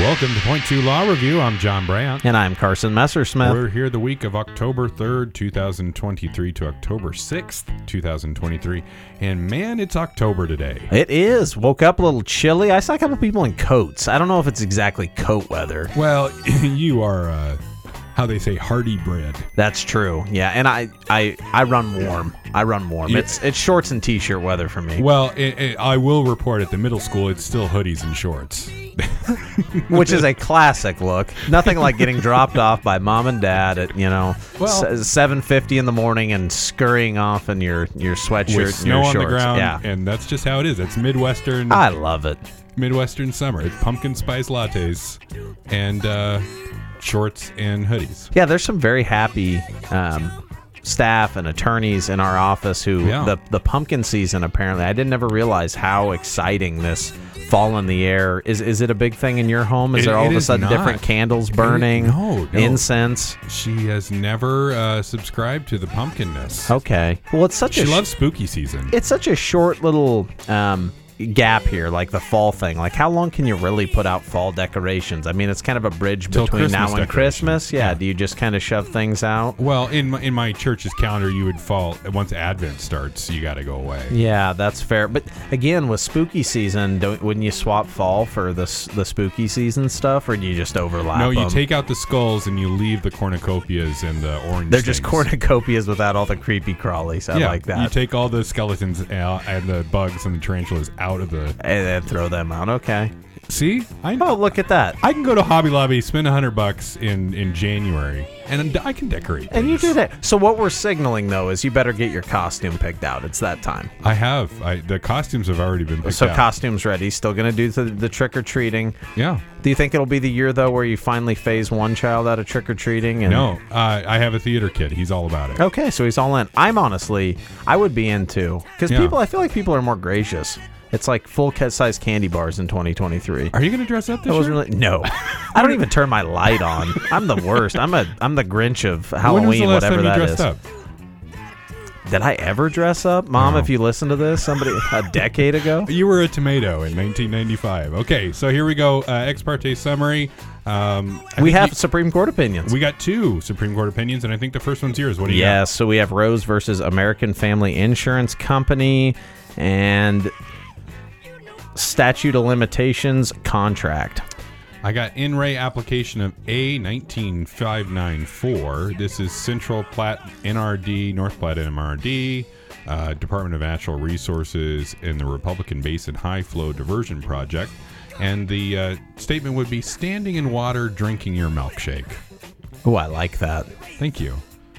Welcome to Point Two Law Review. I'm John Brandt. And I'm Carson Messersmith. We're here the week of October 3rd, 2023 to October 6th, 2023. And man, it's October today. It is. Woke up a little chilly. I saw a couple people in coats. I don't know if it's exactly coat weather. Well, you are, uh, how they say, hardy bread. That's true. Yeah, and I I I run warm. I run warm. Yeah. It's it's shorts and t-shirt weather for me, Well, it, it, I will report at the middle school, it's still hoodies and shorts. which is a classic look. Nothing like getting dropped off by mom and dad at you know Well- seven fifty in the morning and scurrying off in your your sweatshirt With and snow your on shorts. the ground, Yeah, and that's just how it is. It's Midwestern I love it. Midwestern summer. It's pumpkin spice lattes and uh, shorts and hoodies. Yeah, there's some very happy um, staff and attorneys in our office who Yeah. the the pumpkin season apparently I didn't ever realize how exciting this fall in the air is. Is it a big thing in your home? Is It- there all of a sudden not. different candles burning? no, no. incense. She has never uh, subscribed to the pumpkinness. Okay, well it's such She a loves spooky season. it's such a short little um, gap here, like the fall thing. Like, how long can you really put out fall decorations? I mean, it's kind of a bridge Till between now Christmas and Christmas. Yeah. Yeah. Do you just kind of shove things out? well, in my, in my church's calendar, you would fall once Advent starts. You got to go away. Yeah, that's fair. But again, with spooky season, don't wouldn't you swap fall for the the spooky season stuff, or do you just overlap? No, you 'em? take out the skulls and you leave the cornucopias and the orange. They're just things. cornucopias without all the creepy crawlies. I yeah, like that. You take all the skeletons out and the bugs and the tarantulas out of the. and then throw them out. Okay. See, I Oh, look at that. I can go to Hobby Lobby, spend a hundred bucks in in January, and I can decorate. And you do that. So what we're signaling though is you better get your costume picked out. It's that time. I have. I, the costumes have already been picked out. So out. costumes ready. Still gonna do the, the trick or treating. yeah. Do you think it'll be the year though where you finally phase one child out of trick or treating? And No, uh, I have a theater kid. He's all about it. Okay, so he's all in. I'm honestly, I would be into because Yeah. people. I feel like people are more gracious. It's like full size candy bars in 2023. Are you going to dress up this I year? wasn't really no. I don't even turn my light on. I'm the worst. I'm a I'm the Grinch of when was Halloween, the last whatever time you that dressed is. up? Did I ever dress up, Mom? No. If you listen to this, somebody a decade ago. You were a tomato in 1995. Okay, so here we go. Uh, ex parte summary. Um, I We think have you- Supreme Court opinions. we got two Supreme Court opinions, and I think the first one's yours. What do you Yes, so we have Rose versus American Family Insurance Company and statute of limitations contract. I got in re application of A 19594. This is Central Platte NRD, North Platte NRD, uh, Department of Natural Resources, and the Republican Basin High Flow Diversion Project. And the uh, statement would be standing in water, drinking your milkshake. Oh, I like that. Thank you.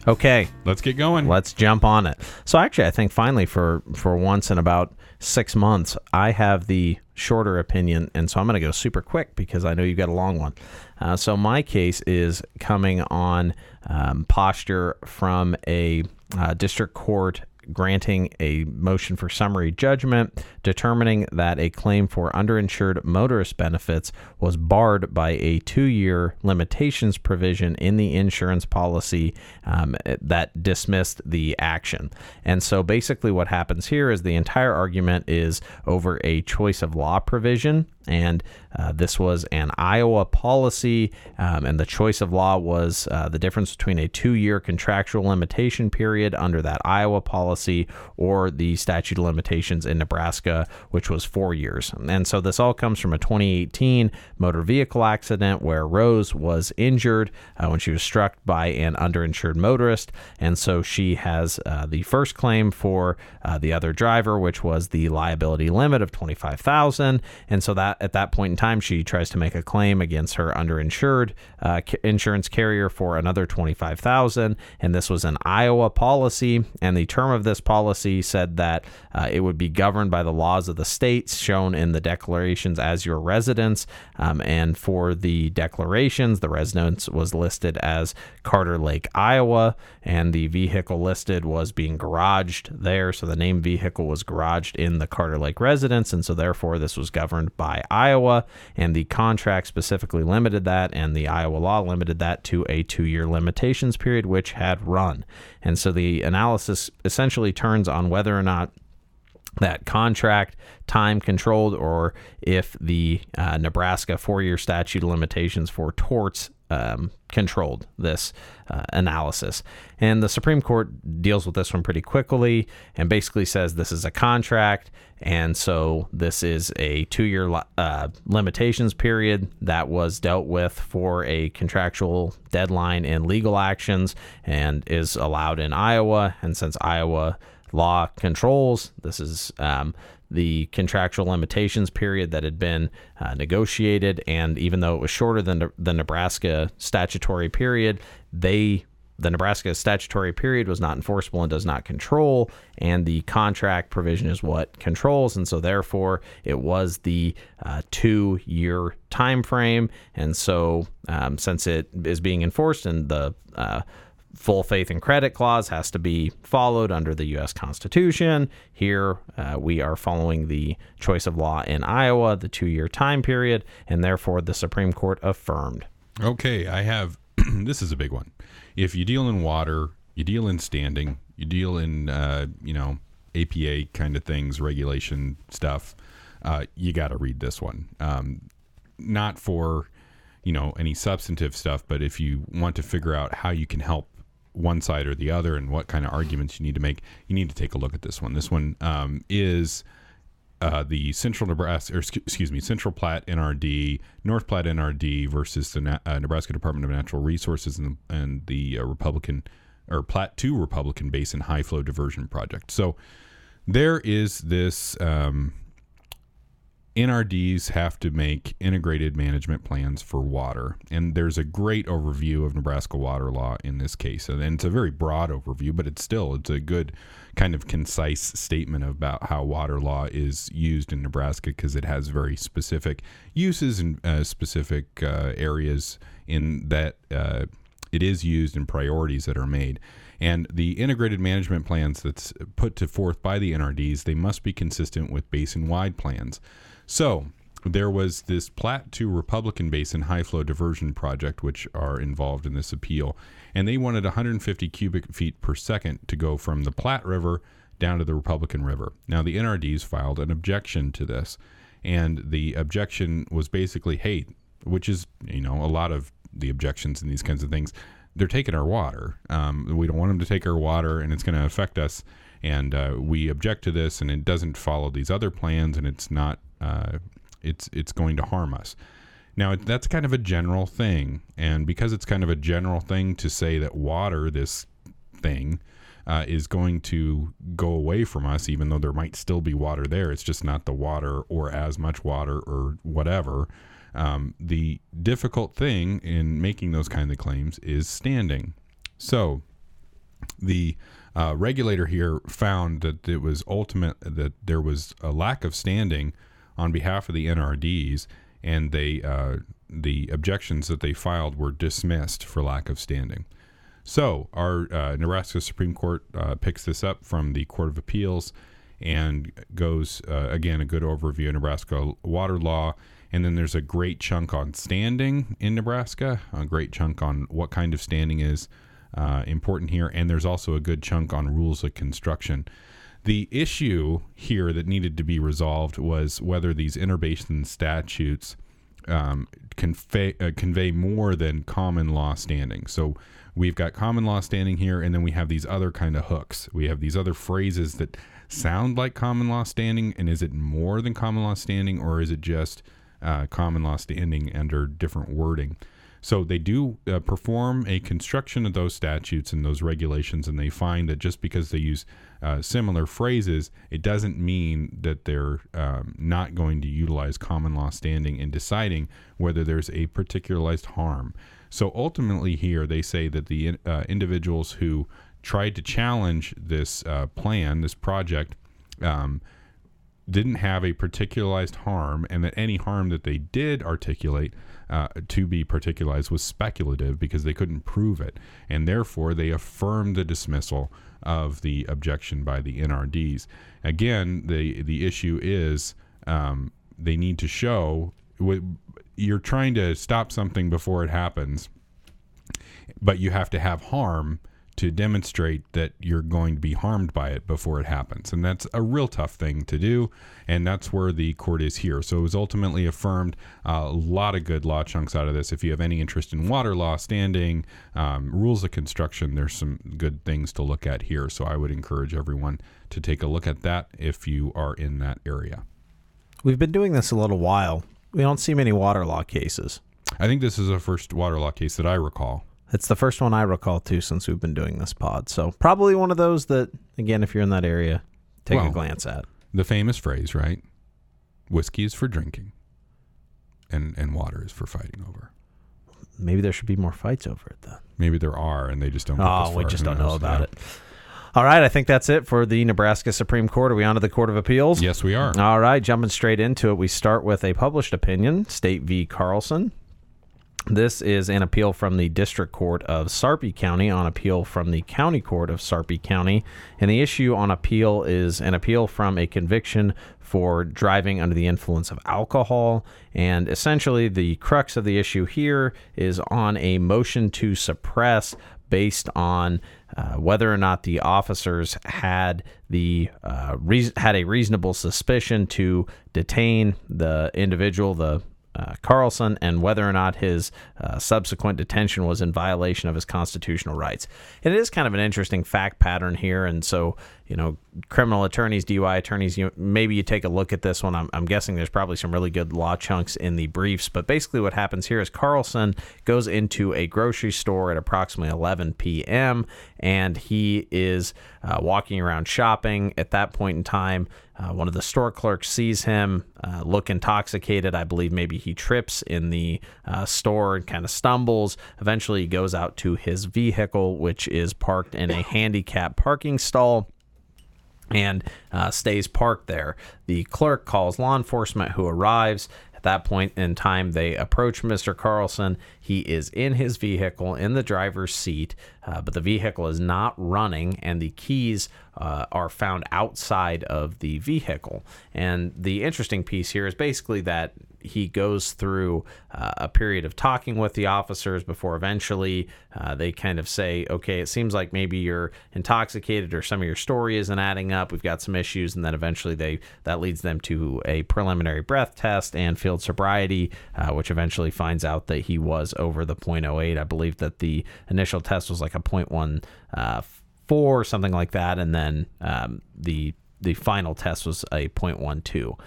Okay, Let's get going. let's jump on it. So actually, I think finally for for once in about six months, I have the shorter opinion, and so I'm going to go super quick because I know you've got a long one. Uh, so my case is coming on um, posture from a uh, district court granting a motion for summary judgment determining that a claim for underinsured motorist benefits was barred by a two-year limitations provision in the insurance policy um, that dismissed the action. And so basically what happens here is the entire argument is over a choice of law provision and uh, this was an Iowa policy, um, and the choice of law was uh, the difference between a two year contractual limitation period under that Iowa policy or the statute of limitations in Nebraska, which was four years. And so this all comes from a 2018 motor vehicle accident where Rose was injured uh, when she was struck by an underinsured motorist. And so she has uh, the first claim for uh, the other driver, which was the liability limit of 25000 And so that at that point in time, she tries to make a claim against her underinsured uh, insurance carrier for another 25000 And this was an Iowa policy. And the term of this policy said that uh, it would be governed by the laws of the states shown in the declarations as your residence. Um, and for the declarations, the residence was listed as Carter Lake, Iowa, and the vehicle listed was being garaged there. So the name vehicle was garaged in the Carter Lake residence. And so therefore, this was governed by Iowa. And the contract specifically limited that, and the Iowa law limited that to a two year limitations period, which had run. And so the analysis essentially turns on whether or not that contract time controlled or if the uh, Nebraska four year statute of limitations for torts um, controlled this uh, analysis. And the Supreme Court deals with this one pretty quickly and basically says this is a contract. And so this is a two year uh, limitations period that was dealt with for a contractual deadline in legal actions and is allowed in Iowa. And since Iowa law controls. This is um, the contractual limitations period that had been uh, negotiated, and even though it was shorter than the Nebraska statutory period, they the Nebraska statutory period was not enforceable and does not control, and the contract provision is what controls, and so therefore it was the uh, two-year time frame, and so um, since it is being enforced and the uh, full faith and credit clause has to be followed under the U.S. Constitution. Here, uh, we are following the choice of law in Iowa, the two year time period, and therefore the Supreme Court affirmed. Okay, I have this is a big one. If you deal in water, you deal in standing, you deal in, uh, you know, APA kind of things, regulation stuff, uh, you got to read this one. Um, not for you know any substantive stuff but if you want to figure out how you can help one side or the other and what kind of arguments you need to make, you need to take a look at this one. This one um, is uh, the Central Nebraska, or excuse me, Central Platte NRD, North Platte NRD versus the uh, Nebraska Department of Natural Resources and, and the uh, Republican or Platte to Republican Basin High Flow Diversion Project. So there is this um, NRDs have to make integrated management plans for water. And there's a great overview of Nebraska water law in this case. And it's a very broad overview, but it's still it's a good kind of concise statement about how water law is used in Nebraska because it has very specific uses and uh, specific uh, areas in that uh, it is used and priorities that are made. And the integrated management plans that's put to forth by the NRDs, they must be consistent with basin-wide plans. So there was this Platte to Republican Basin high flow diversion project, which are involved in this appeal, and they wanted 150 cubic feet per second to go from the Platte River down to the Republican River. Now, the NRDs filed an objection to this, and the objection was basically, hey, which is, you know, a lot of the objections in these kinds of things, they're taking our water. Um, we don't want them to take our water, and it's going to affect us. And uh, we object to this, and it doesn't follow these other plans, and it's not uh, it's it's going to harm us. Now that's kind of a general thing, and because it's kind of a general thing to say that water, this thing, uh, is going to go away from us, even though there might still be water there. It's just not the water or as much water or whatever. Um, the difficult thing in making those kind of claims is standing. So the uh, regulator here found that it was ultimate that there was a lack of standing on behalf of the NRDs, and they uh, the objections that they filed were dismissed for lack of standing. So our uh, Nebraska Supreme Court uh, picks this up from the Court of Appeals and goes uh, again a good overview of Nebraska water law. And then there's a great chunk on standing in Nebraska, a great chunk on what kind of standing is uh, important here, and there's also a good chunk on rules of construction. The issue here that needed to be resolved was whether these interbasin statutes um, convey, uh, convey more than common law standing. So we've got common law standing here, and then we have these other kind of hooks. We have these other phrases that sound like common law standing, and is it more than common law standing, or is it just uh, common law standing under different wording? So they do uh, perform a construction of those statutes and those regulations, and they find that just because they use uh, similar phrases, it doesn't mean that they're um, not going to utilize common law standing in deciding whether there's a particularized harm. So ultimately, here they say that the uh, individuals who tried to challenge this uh, plan, this project, um, didn't have a particularized harm, and that any harm that they did articulate uh, to be particularized was speculative because they couldn't prove it, and therefore they affirmed the dismissal of the objection by the NRDs. Again, the the issue is um, they need to show you're trying to stop something before it happens, but you have to have harm to demonstrate that you're going to be harmed by it before it happens. And that's a real tough thing to do. And that's where the court is here. So it was ultimately affirmed. Uh, a lot of good law chunks out of this. If you have any interest in water law, standing, um, rules of construction, there's some good things to look at here. So I would encourage everyone to take a look at that if you are in that area. We've been doing this a little while. We don't see many water law cases. I think this is the first water law case that I recall. It's the first one I recall too since we've been doing this pod. So probably one of those that, again, if you're in that area, take Well- a glance at. The famous phrase, right? Whiskey is for drinking, and and water is for fighting over. Maybe there should be more fights over it then. Maybe there are, and they just don't. Oh, we just Who don't know about Yeah. it. All right, I think that's it for the Nebraska Supreme Court. Are we on to the Court of Appeals? Yes, we are. All right, jumping straight into it, we start with a published opinion, State v. Carlson. This is an appeal from the District Court of Sarpy County on appeal from the County Court of Sarpy County. And the issue on appeal is an appeal from a conviction for driving under the influence of alcohol. And essentially, the crux of the issue here is on a motion to suppress based on uh, whether or not the officers had the uh, reas had a reasonable suspicion to detain the individual, the uh, Carlson, and whether or not his uh, subsequent detention was in violation of his constitutional rights. And it is kind of an interesting fact pattern here, and so you know, criminal attorneys, DUI attorneys, you maybe you take a look at this one. I'm, I'm guessing there's probably some really good law chunks in the briefs, but basically what happens here is Carlson goes into a grocery store at approximately 11 p.m. and he is uh, walking around shopping. At that point in time, uh, one of the store clerks sees him uh, look intoxicated. I believe maybe he trips in the uh, store and kind of stumbles. Eventually, he goes out to his vehicle, which is parked in a handicap parking stall and uh, stays parked there. The clerk calls law enforcement, who arrives. At that point in time, they approach Mr. Carlson. He is in his vehicle in the driver's seat, uh, but the vehicle is not running, and the keys uh, are found outside of the vehicle. And the interesting piece here is basically that he goes through uh, a period of talking with the officers before eventually uh, they kind of say, okay, it seems like maybe you're intoxicated or some of your story isn't adding up. We've got some issues, and then eventually they that leads them to a preliminary breath test and field sobriety, uh, which eventually finds out that he was over the .08. I believe that the initial test was like a 0.14 uh, four, something like that, and then um, the the final test was a .12.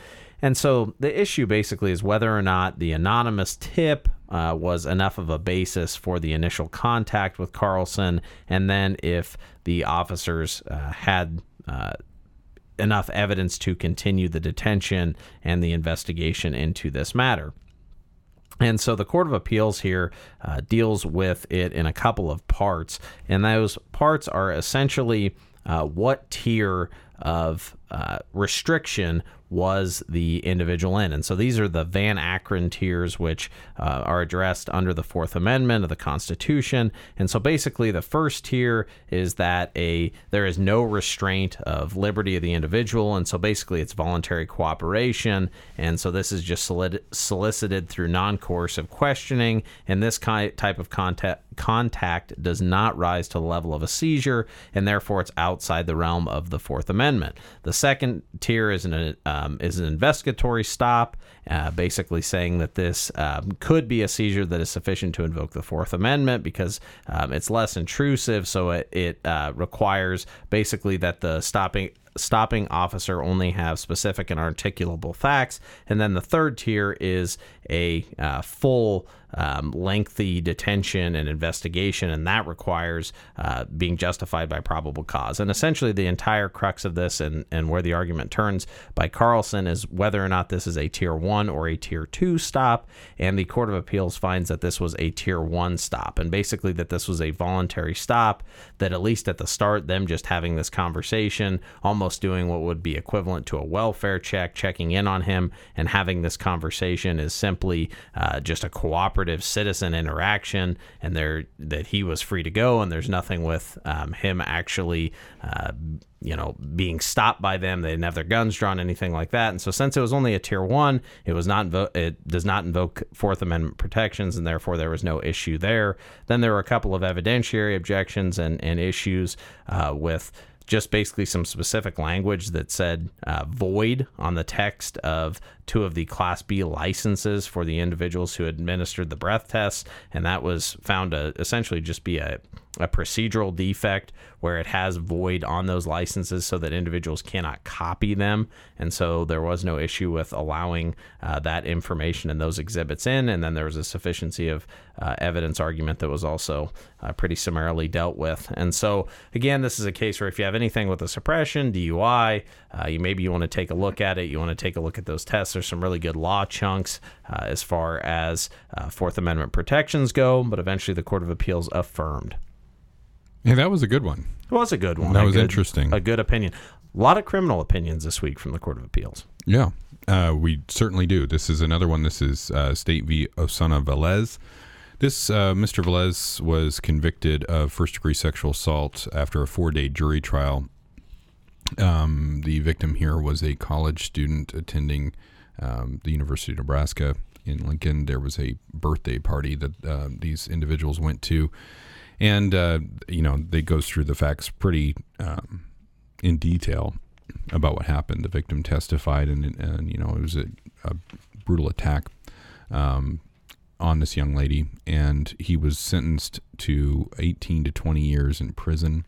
And so the issue basically is whether or not the anonymous tip uh, was enough of a basis for the initial contact with Carlson, and then if the officers uh, had uh, enough evidence to continue the detention and the investigation into this matter. And so the Court of Appeals here uh, deals with it in a couple of parts, and those parts are essentially uh, what tier of uh, restriction was the individual in. And so these are the Van Ackeren tiers, which uh, are addressed under the Fourth Amendment of the Constitution. And so basically, the first tier is that a there is no restraint of liberty of the individual, and so basically it's voluntary cooperation. And so this is just solicited through non-coercive questioning, and this type of contact contact does not rise to the level of a seizure, and therefore it's outside the realm of the Fourth Amendment. The second tier is an um, is an investigatory stop, uh, basically saying that this um, could be a seizure that is sufficient to invoke the Fourth Amendment because um, it's less intrusive, so it, it uh, requires basically that the stopping stopping officer only have specific and articulable facts. And then the third tier is a uh, full, um, lengthy detention and investigation, and that requires uh, being justified by probable cause. And essentially, the entire crux of this and, and where the argument turns by Carlson is whether or not this is a tier one or a tier two stop. And the Court of Appeals finds that this was a tier one stop, and basically that this was a voluntary stop, that at least at the start, them just having this conversation, almost doing what would be equivalent to a welfare check, checking in on him, and having this conversation is simply uh, just a cooperative citizen interaction, and there that he was free to go, and there's nothing with um, him actually. Uh, you know, being stopped by them. They didn't have their guns drawn, anything like that. And so, since it was only a tier one, it was not invo- it does not invoke Fourth Amendment protections, and therefore there was no issue there. Then there were a couple of evidentiary objections and and issues uh, with just basically some specific language that said uh, void on the text of two of the Class B licenses for the individuals who administered the breath tests, and that was found to essentially just be a a procedural defect where it has void on those licenses so that individuals cannot copy them. And so there was no issue with allowing uh, that information and those exhibits in. And then there was a sufficiency of uh, evidence argument that was also uh, pretty summarily dealt with. And so, again, this is a case where if you have anything with a suppression, DUI, uh, you maybe you want to take a look at it. You want to take a look at those tests. There's some really good law chunks uh, as far as uh, Fourth Amendment protections go, but eventually the Court of Appeals affirmed. Yeah, that was a good one. It was a good one. That A was good- interesting. A good opinion. A lot of criminal opinions this week from the Court of Appeals. Yeah, uh, we certainly do. This is another one. This is uh, State v. Osana Velez. This uh, Mr. Velez was convicted of first degree sexual assault after a four day jury trial. Um, the victim here was a college student attending um, the University of Nebraska in Lincoln. There was a birthday party that uh, these individuals went to, and uh, you know they goes through the facts pretty um, in detail about what happened. The victim testified, and, and you know it was a, a brutal attack um, on this young lady, and he was sentenced to 18 to 20 years in prison.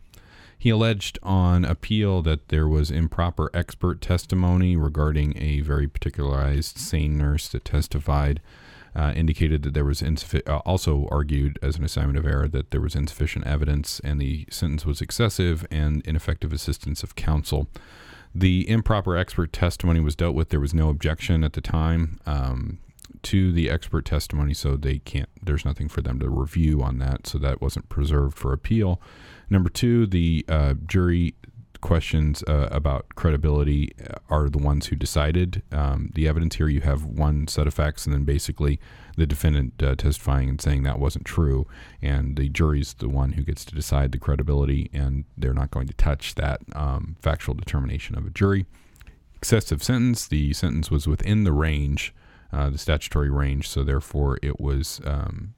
He alleged on appeal that there was improper expert testimony regarding a very particularized SANE nurse that testified. Uh, indicated that there was insufficient, uh, also argued as an assignment of error that there was insufficient evidence and the sentence was excessive and ineffective assistance of counsel. The improper expert testimony was dealt with. There was no objection at the time um, to the expert testimony, so they can't. There's nothing for them to review on that, so that wasn't preserved for appeal. Number two, the uh, jury questions uh, about credibility are the ones who decided um, the evidence here. You have one set of facts, and then basically the defendant uh, testifying and saying that wasn't true, and the jury's the one who gets to decide the credibility, and they're not going to touch that um, factual determination of a jury. Excessive sentence. The sentence was within the range, uh, the statutory range, so therefore it was. Um,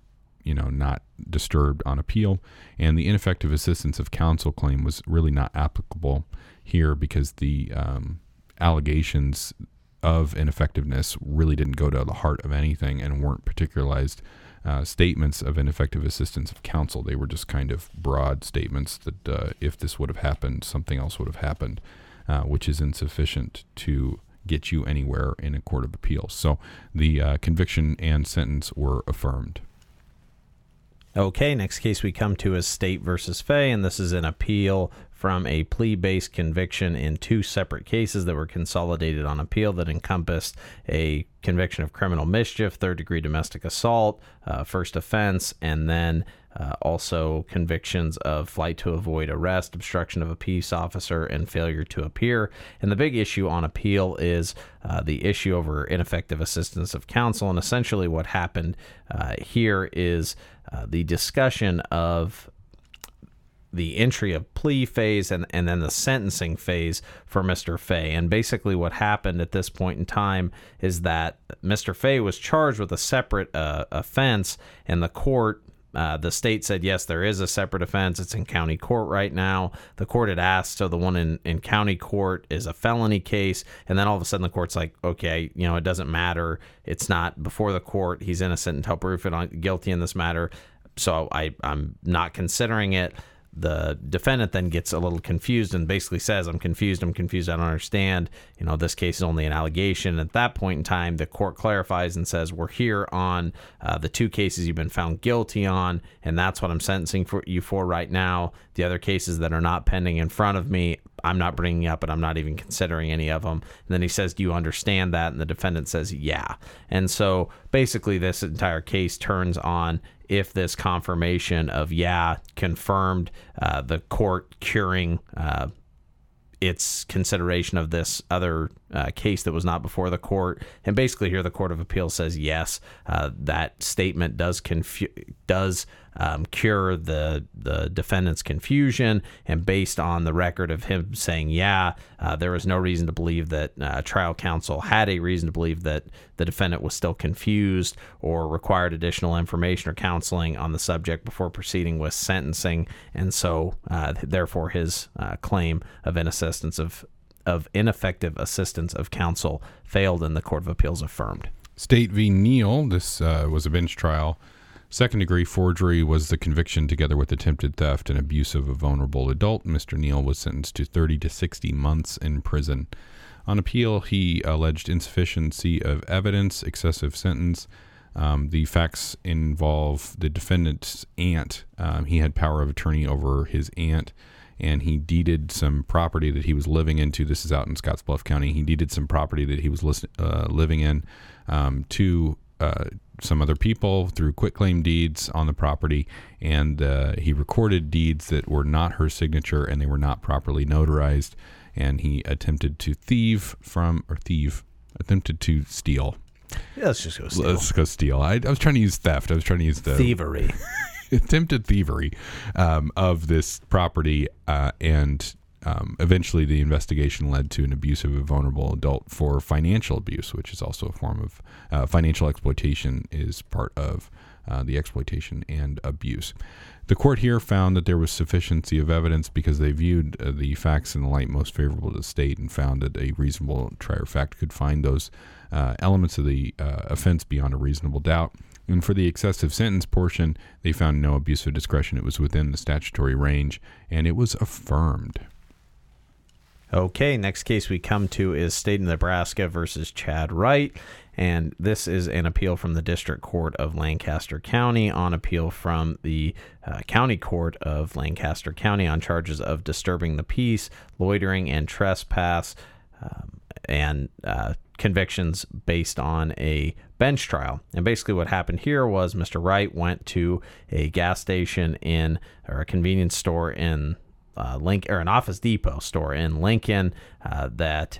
you know, not disturbed on appeal, and the ineffective assistance of counsel claim was really not applicable here because the um, allegations of ineffectiveness really didn't go to the heart of anything and weren't particularized uh, statements of ineffective assistance of counsel. They were just kind of broad statements that uh, if this would have happened, something else would have happened, uh, which is insufficient to get you anywhere in a court of appeals. So the uh, conviction and sentence were affirmed. Okay, next case we come to is State versus Fay, and this is an appeal from a plea based conviction in two separate cases that were consolidated on appeal that encompassed a conviction of criminal mischief, third degree domestic assault, uh, first offense, and then uh, also convictions of flight to avoid arrest, obstruction of a peace officer, and failure to appear. And the big issue on appeal is uh, the issue over ineffective assistance of counsel. And essentially, what happened uh, here is uh, the discussion of the entry of plea phase and, and then the sentencing phase for Mr. Fay. And basically, what happened at this point in time is that Mr. Fay was charged with a separate uh, offense, and the court. Uh, the state said yes, there is a separate offense. It's in county court right now. The court had asked, so the one in, in county court is a felony case, and then all of a sudden the court's like, okay, you know, it doesn't matter. It's not before the court. He's innocent until proven guilty in this matter. So I I'm not considering it the defendant then gets a little confused and basically says, I'm confused, I'm confused, I don't understand. You know, this case is only an allegation. At that point in time, the court clarifies and says, We're here on uh, the two cases you've been found guilty on, and that's what I'm sentencing for you for right now. The other cases that are not pending in front of me, I'm not bringing up, and I'm not even considering any of them. And then he says, Do you understand that? And the defendant says, Yeah. And so basically, this entire case turns on if this confirmation of yeah confirmed uh, the court curing uh, its consideration of this other uh, case that was not before the court, and basically here the court of appeals says yes, uh, that statement does confu- does um, cure the the defendant's confusion, and based on the record of him saying, "Yeah, uh, there was no reason to believe that uh, trial counsel had a reason to believe that the defendant was still confused or required additional information or counseling on the subject before proceeding with sentencing, and so uh, therefore his uh, claim of inassistance of of ineffective assistance of counsel failed, and the Court of Appeals affirmed." State v. Neal. This uh, was a bench trial. Second degree forgery was the conviction together with attempted theft and abuse of a vulnerable adult. Mr. Neal was sentenced to 30 to 60 months in prison. On appeal, he alleged insufficiency of evidence, excessive sentence. Um, the facts involve the defendant's aunt. Um, he had power of attorney over his aunt, and he deeded some property that he was living into. This is out in Scottsbluff County. He deeded some property that he was list, uh, living in um, to uh, some other people through quitclaim deeds on the property, and uh, he recorded deeds that were not her signature and they were not properly notarized. And he attempted to thieve from or thieve, attempted to steal. Yeah, let's just go steal. Let's go steal. I, I was trying to use theft. I was trying to use the thievery. attempted thievery um, of this property, uh, and um, eventually the investigation led to an abuse of a vulnerable adult for financial abuse, which is also a form of uh, financial exploitation, is part of uh, the exploitation and abuse. The court here found that there was sufficiency of evidence because they viewed uh, the facts in the light most favorable to the state and found that a reasonable trier of fact could find those uh, elements of the uh, offense beyond a reasonable doubt. And for the excessive sentence portion, they found no abuse of discretion. It was within the statutory range and it was affirmed. Okay, next case we come to is State of Nebraska versus Chad Wright. And this is an appeal from the District Court of Lancaster County on appeal from the uh, County Court of Lancaster County on charges of disturbing the peace, loitering, and trespass, um, and uh, convictions based on a bench trial. And basically, what happened here was Mr. Wright went to a gas station in or a convenience store in uh, Link or an Office Depot store in Lincoln uh, that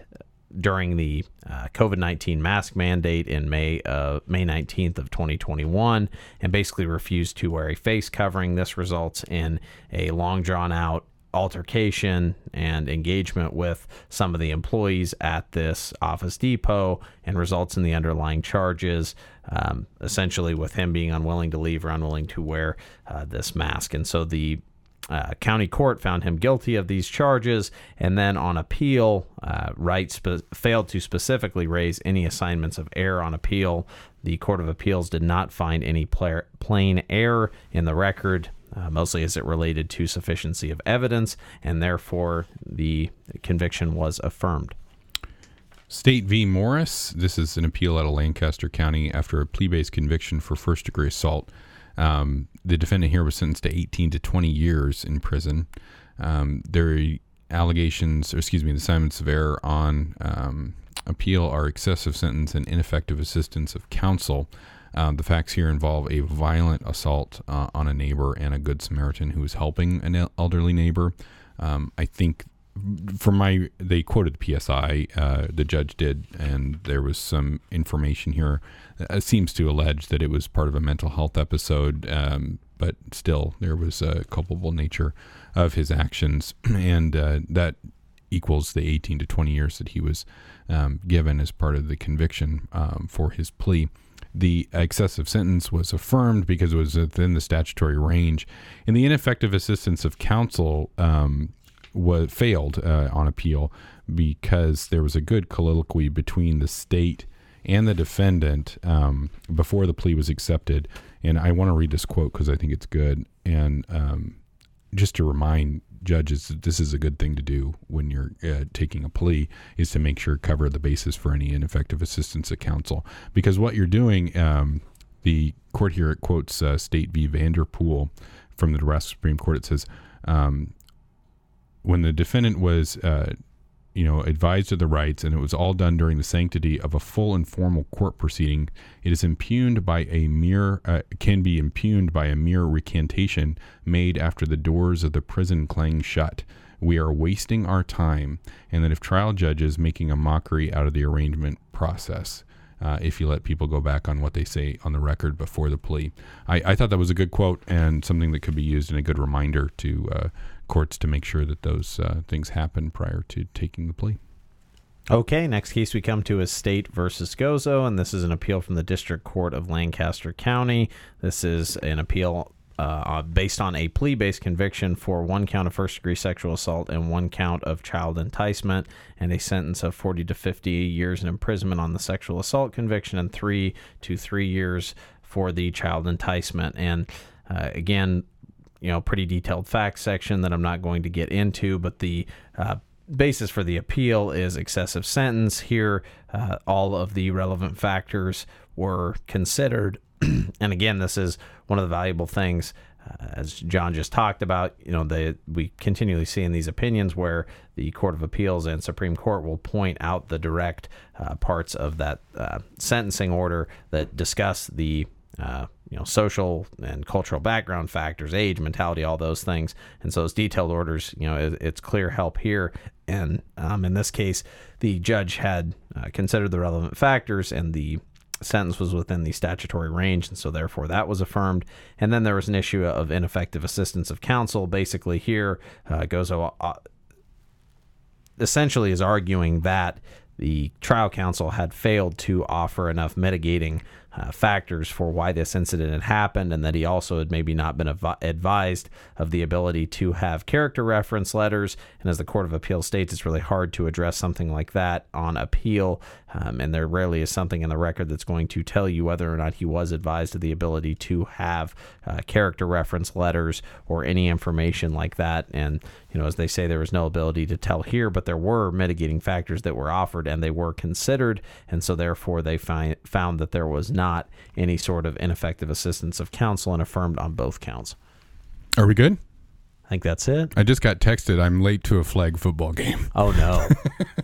during the uh, COVID nineteen mask mandate in May uh, May nineteenth of twenty twenty one, and basically refused to wear a face covering. This results in a long drawn out altercation and engagement with some of the employees at this Office Depot, and results in the underlying charges. Um, essentially, with him being unwilling to leave or unwilling to wear uh, this mask, and so the uh, county court found him guilty of these charges, and then on appeal, uh, Wright spe- failed to specifically raise any assignments of error on appeal. The Court of Appeals did not find any pla- plain error in the record, uh, mostly as it related to sufficiency of evidence, and therefore the conviction was affirmed. State v. Morris. This is an appeal out of Lancaster County after a plea based conviction for first degree assault. Um, the defendant here was sentenced to 18 to 20 years in prison. Um, their allegations, or excuse me, the assignments of error on um, appeal are excessive sentence and ineffective assistance of counsel. Um, the facts here involve a violent assault uh, on a neighbor and a good Samaritan who was helping an elderly neighbor. Um, I think from my they quoted the PSI, uh, the judge did, and there was some information here. Uh, seems to allege that it was part of a mental health episode, um, but still there was a culpable nature of his actions, and uh, that equals the 18 to 20 years that he was um, given as part of the conviction um, for his plea. The excessive sentence was affirmed because it was within the statutory range. And the ineffective assistance of counsel um, was failed uh, on appeal because there was a good colloquy between the state and the defendant um, before the plea was accepted. And I want to read this quote because I think it's good. And um, just to remind judges that this is a good thing to do when you're uh, taking a plea is to make sure cover the basis for any ineffective assistance of counsel because what you're doing um, the court here quotes uh, state v vanderpool from the Nebraska Supreme Court it says um, when the defendant was, uh, you know, advised of the rights, and it was all done during the sanctity of a full and formal court proceeding, it is impugned by a mere uh, can be impugned by a mere recantation made after the doors of the prison clang shut. We are wasting our time, and that if trial judges making a mockery out of the arraignment process. uh, if you let people go back on what they say on the record before the plea. I, I thought that was a good quote and something that could be used and a good reminder to uh, courts to make sure that those uh, things happen prior to taking the plea. Okay, next case we come to is State versus Gozo, and this is an appeal from the District Court of Lancaster County. This is an appeal uh, based on a plea based conviction for one count of first degree sexual assault and one count of child enticement, and a sentence of 40 to 50 years in imprisonment on the sexual assault conviction and three to three years for the child enticement. And uh, again, you know, pretty detailed facts section that I'm not going to get into, but the uh, basis for the appeal is excessive sentence. Here, uh, all of the relevant factors were considered. and again, this is one of the valuable things, uh, as John just talked about. You know, they, we continually see in these opinions where the Court of Appeals and Supreme Court will point out the direct uh, parts of that uh, sentencing order that discuss the uh, you know, social and cultural background factors, age, mentality, all those things. And so those detailed orders, you know, it, it's clear help here. And um, in this case, the judge had uh, considered the relevant factors and the sentence was within the statutory range. And so therefore that was affirmed. And then there was an issue of ineffective assistance of counsel. Basically, here uh, goes uh, essentially is arguing that the trial counsel had failed to offer enough mitigating uh, factors for why this incident had happened, and that he also had maybe not been av- advised of the ability to have character reference letters. And as the Court of Appeal states, it's really hard to address something like that on appeal, um, and there rarely is something in the record that's going to tell you whether or not he was advised of the ability to have uh, character reference letters or any information like that. And you know, as they say, there was no ability to tell here, but there were mitigating factors that were offered and they were considered, and so therefore they find, found that there was not any sort of ineffective assistance of counsel and affirmed on both counts. Are we good? I think that's it. I just got texted. I'm late to a flag football game. Oh no.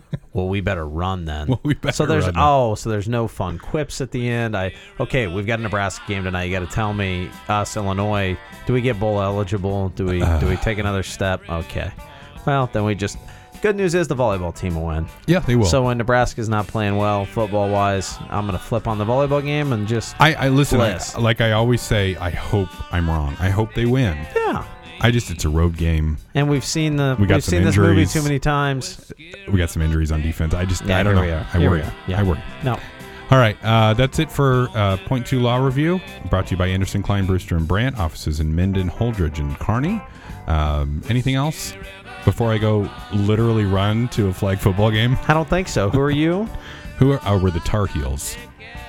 well, we better run then. Well, we better so there's run. oh, so there's no fun quips at the end. I okay, we've got a Nebraska game tonight. You got to tell me, us Illinois, do we get bowl eligible? Do we uh. do we take another step? Okay. Well, then we just Good news is the volleyball team will win. Yeah, they will. So when Nebraska's not playing well football wise, I'm gonna flip on the volleyball game and just I, I listen. I, like I always say, I hope I'm wrong. I hope they win. yeah. I just it's a road game. And we've seen the We got have some seen this movie injuries. too many times. We got some injuries on defense. I just Yeah, I don't know. we are. I Here worry. we are. Yeah. I worry. No. All right, uh, that's it for uh, Point Two Law Review. Brought to you by Anderson, Klein, Brewster, and Brandt. Offices in Minden, Holdrege, and Kearney. Um, anything else before I go literally run to a flag football game? I don't think so. Who are you? Who are? Oh, we're the Tar Heels.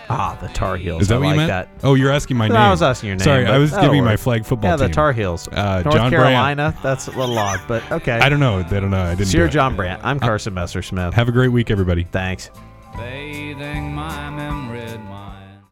Ah, the Tar Heels. Is that I what like you meant? that. Oh, you're asking my No, name. I was asking your name. Sorry, I was that'll giving my flag football Yeah, the team. Tar Heels. Uh, North John Brandt. Carolina. That's a little odd, but okay. I don't know. They don't know. I didn't. So do you're. John Brandt. I'm Carson Messersmith. Have a great week, everybody. Thanks. bathing my